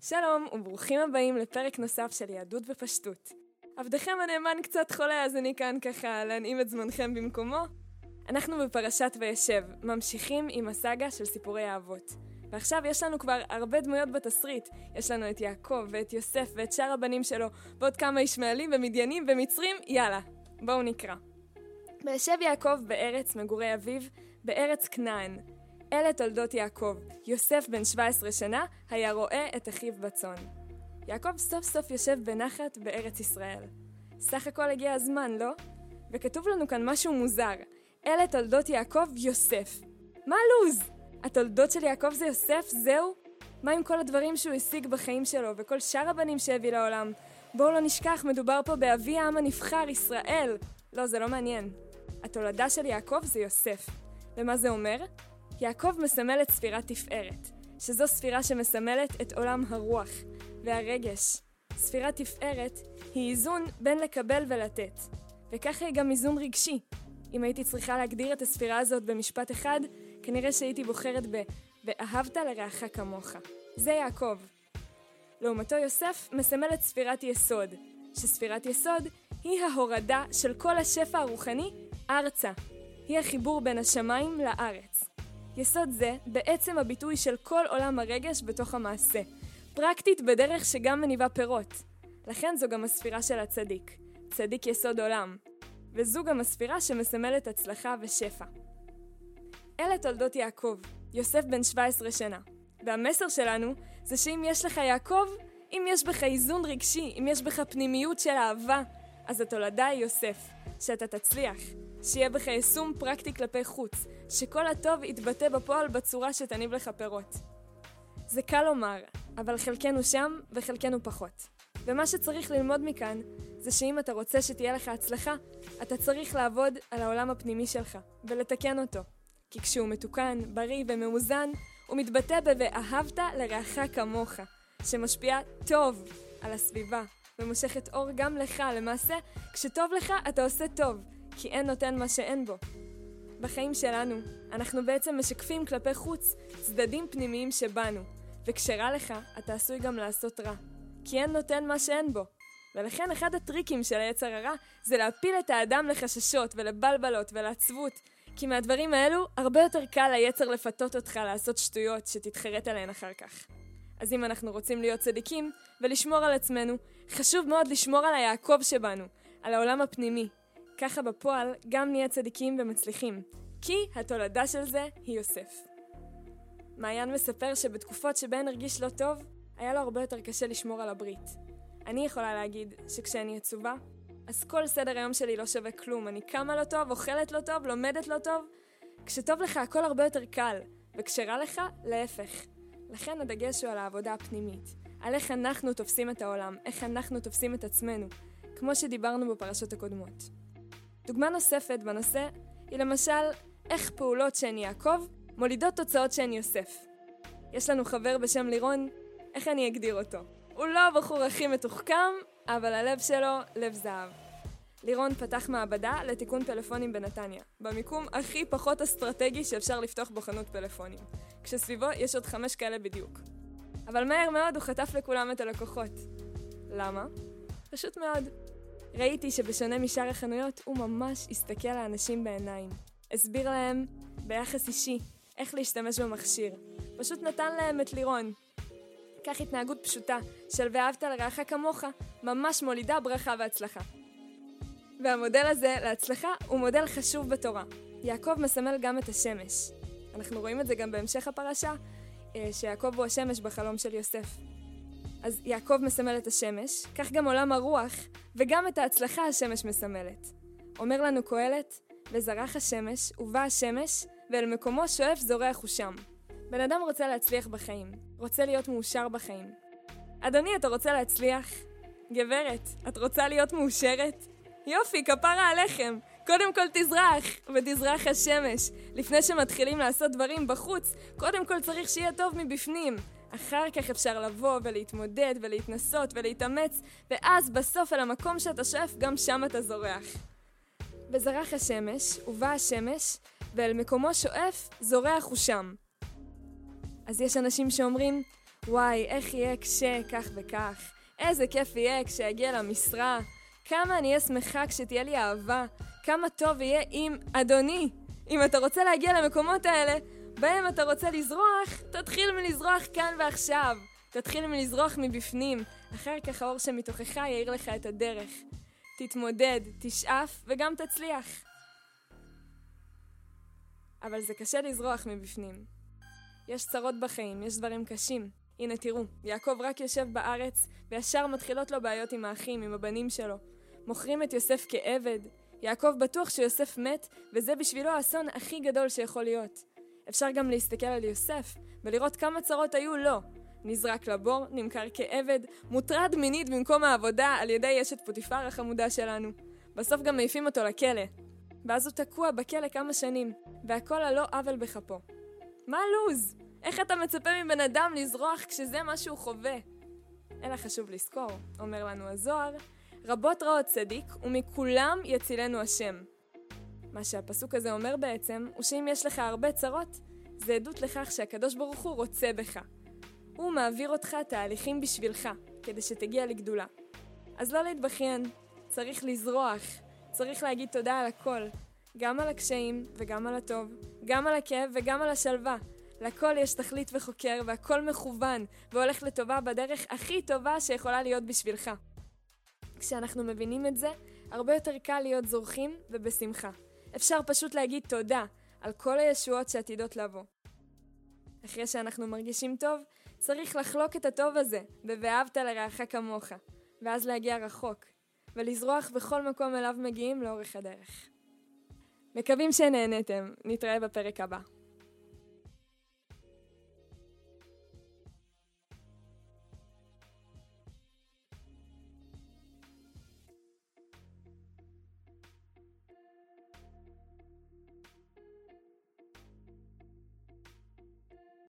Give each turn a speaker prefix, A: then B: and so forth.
A: שלום וברוכים הבאים לפרק נוסף של יהדות בפשטות. עבדכם הנאמן קצת חולה אז אני כאן ככה להנעים את זמנכם במקומו. אנחנו בפרשת וישב, ממשיכים עם הסאגה של סיפורי האבות. ועכשיו יש לנו כבר הרבה דמויות בתסריט. יש לנו את יעקב ואת יוסף ואת שאר הבנים שלו, ועוד כמה ישמעאלים ומדיינים ומצרים, יאללה, בואו נקרא. וישב יעקב בארץ מגורי אביו, בארץ כנען. אלה תולדות יעקב. יוסף בן 17 שנה היה רואה את אחיו בצאן. יעקב סוף סוף יושב בנחת בארץ ישראל. סך הכל הגיע הזמן, לא? וכתוב לנו כאן משהו מוזר. אלה תולדות יעקב יוסף. מה הלו"ז? התולדות של יעקב זה יוסף? זהו? מה עם כל הדברים שהוא השיג בחיים שלו וכל שאר הבנים שהביא לעולם? בואו לא נשכח, מדובר פה באבי העם הנבחר, ישראל. לא, זה לא מעניין. התולדה של יעקב זה יוסף. ומה זה אומר? יעקב מסמל את ספירת תפארת, שזו ספירה שמסמלת את עולם הרוח והרגש. ספירת תפארת היא איזון בין לקבל ולתת, וככה היא גם איזון רגשי. אם הייתי צריכה להגדיר את הספירה הזאת במשפט אחד, כנראה שהייתי בוחרת ב "ואהבת לרעך כמוך". זה יעקב. לעומתו יוסף מסמל את ספירת יסוד, שספירת יסוד היא ההורדה של כל השפע הרוחני ארצה. היא החיבור בין השמיים לארץ. יסוד זה בעצם הביטוי של כל עולם הרגש בתוך המעשה. פרקטית בדרך שגם מניבה פירות. לכן זו גם הספירה של הצדיק. צדיק יסוד עולם. וזו גם הספירה שמסמלת הצלחה ושפע. אלה תולדות יעקב, יוסף בן 17 שנה. והמסר שלנו זה שאם יש לך יעקב, אם יש בך איזון רגשי, אם יש בך פנימיות של אהבה, אז התולדה היא יוסף. שאתה תצליח, שיהיה בך יישום פרקטי כלפי חוץ, שכל הטוב יתבטא בפועל בצורה שתניב לך פירות. זה קל לומר, אבל חלקנו שם וחלקנו פחות. ומה שצריך ללמוד מכאן, זה שאם אתה רוצה שתהיה לך הצלחה, אתה צריך לעבוד על העולם הפנימי שלך, ולתקן אותו. כי כשהוא מתוקן, בריא ומאוזן, הוא מתבטא ב"ואהבת לרעך כמוך", שמשפיע טוב על הסביבה, ומושכת אור גם לך. למעשה, כשטוב לך, אתה עושה טוב, כי אין נותן מה שאין בו. בחיים שלנו, אנחנו בעצם משקפים כלפי חוץ צדדים פנימיים שבנו, וכשרע לך, אתה עשוי גם לעשות רע, כי אין נותן מה שאין בו. ולכן אחד הטריקים של היצר הרע זה להפיל את האדם לחששות ולבלבלות ולעצבות, כי מהדברים האלו הרבה יותר קל ליצר לפתות אותך לעשות שטויות שתתחרט עליהן אחר כך. אז אם אנחנו רוצים להיות צדיקים ולשמור על עצמנו, חשוב מאוד לשמור על היעקב שבנו, על העולם הפנימי. ככה בפועל גם נהיה צדיקים ומצליחים, כי התולדה של זה היא יוסף. מעיין מספר שבתקופות שבהן הרגיש לא טוב, היה לו הרבה יותר קשה לשמור על הברית. אני יכולה להגיד שכשאני עצובה, אז כל סדר היום שלי לא שווה כלום. אני קמה לא טוב, אוכלת לא טוב, לומדת לא טוב. כשטוב לך הכל הרבה יותר קל, וכשרע לך, להפך. לכן הדגש הוא על העבודה הפנימית. על איך אנחנו תופסים את העולם, איך אנחנו תופסים את עצמנו, כמו שדיברנו בפרשות הקודמות. דוגמה נוספת בנושא היא למשל איך פעולות שהן יעקב מולידות תוצאות שהן יוסף. יש לנו חבר בשם לירון, איך אני אגדיר אותו? הוא לא הבחור הכי מתוחכם, אבל הלב שלו לב זהב. לירון פתח מעבדה לתיקון פלאפונים בנתניה, במיקום הכי פחות אסטרטגי שאפשר לפתוח בו חנות פלאפונים, כשסביבו יש עוד חמש כאלה בדיוק. אבל מהר מאוד הוא חטף לכולם את הלקוחות. למה? פשוט מאוד. ראיתי שבשונה משאר החנויות, הוא ממש הסתכל לאנשים בעיניים. הסביר להם, ביחס אישי, איך להשתמש במכשיר. פשוט נתן להם את לירון. כך התנהגות פשוטה של ואהבת לרעך כמוך, ממש מולידה ברכה והצלחה. והמודל הזה להצלחה הוא מודל חשוב בתורה. יעקב מסמל גם את השמש. אנחנו רואים את זה גם בהמשך הפרשה, אה, שיעקב הוא השמש בחלום של יוסף. אז יעקב מסמל את השמש, כך גם עולם הרוח, וגם את ההצלחה השמש מסמלת. אומר לנו קהלת, וזרח השמש, ובא השמש, ואל מקומו שואף זורח הוא שם. בן אדם רוצה להצליח בחיים, רוצה להיות מאושר בחיים. אדוני, אתה רוצה להצליח? גברת, את רוצה להיות מאושרת? יופי, כפרה עליכם. קודם כל תזרח, ותזרח השמש. לפני שמתחילים לעשות דברים בחוץ, קודם כל צריך שיהיה טוב מבפנים. אחר כך אפשר לבוא ולהתמודד ולהתנסות ולהתאמץ, ואז בסוף אל המקום שאתה שואף, גם שם אתה זורח. וזרח השמש, ובא השמש, ואל מקומו שואף, זורח הוא שם. אז יש אנשים שאומרים, וואי, איך יהיה כש כך וכך. איזה כיף יהיה כשאגיע למשרה. כמה אני אהיה שמחה כשתהיה לי אהבה. כמה טוב יהיה אם... אדוני, אם אתה רוצה להגיע למקומות האלה, בהם אתה רוצה לזרוח, תתחיל מלזרוח כאן ועכשיו. תתחיל מלזרוח מבפנים, אחר כך האור שמתוכך יאיר לך את הדרך. תתמודד, תשאף וגם תצליח. אבל זה קשה לזרוח מבפנים. יש צרות בחיים, יש דברים קשים. הנה תראו, יעקב רק יושב בארץ, וישר מתחילות לו בעיות עם האחים, עם הבנים שלו. מוכרים את יוסף כעבד. יעקב בטוח שיוסף מת, וזה בשבילו האסון הכי גדול שיכול להיות. אפשר גם להסתכל על יוסף, ולראות כמה צרות היו לו. נזרק לבור, נמכר כעבד, מוטרד מינית במקום העבודה על ידי אשת פוטיפר החמודה שלנו. בסוף גם מעיפים אותו לכלא. ואז הוא תקוע בכלא כמה שנים, והכל על לא עוול בכפו. מה הלו"ז? איך אתה מצפה מבן אדם לזרוח כשזה מה שהוא חווה? אלא חשוב לזכור, אומר לנו הזוהר, רבות רעות צדיק, ומכולם יצילנו השם. מה שהפסוק הזה אומר בעצם, הוא שאם יש לך הרבה צרות, זה עדות לכך שהקדוש ברוך הוא רוצה בך. הוא מעביר אותך תהליכים בשבילך, כדי שתגיע לגדולה. אז לא להתבכיין, צריך לזרוח, צריך להגיד תודה על הכל, גם על הקשיים וגם על הטוב, גם על הכאב וגם על השלווה. לכל יש תכלית וחוקר, והכל מכוון, והולך לטובה בדרך הכי טובה שיכולה להיות בשבילך. כשאנחנו מבינים את זה, הרבה יותר קל להיות זורחים ובשמחה. אפשר פשוט להגיד תודה על כל הישועות שעתידות לבוא. אחרי שאנחנו מרגישים טוב, צריך לחלוק את הטוב הזה, ב"ואהבת לרעך כמוך", ואז להגיע רחוק, ולזרוח בכל מקום אליו מגיעים לאורך הדרך. מקווים שנהנתם, נתראה בפרק הבא.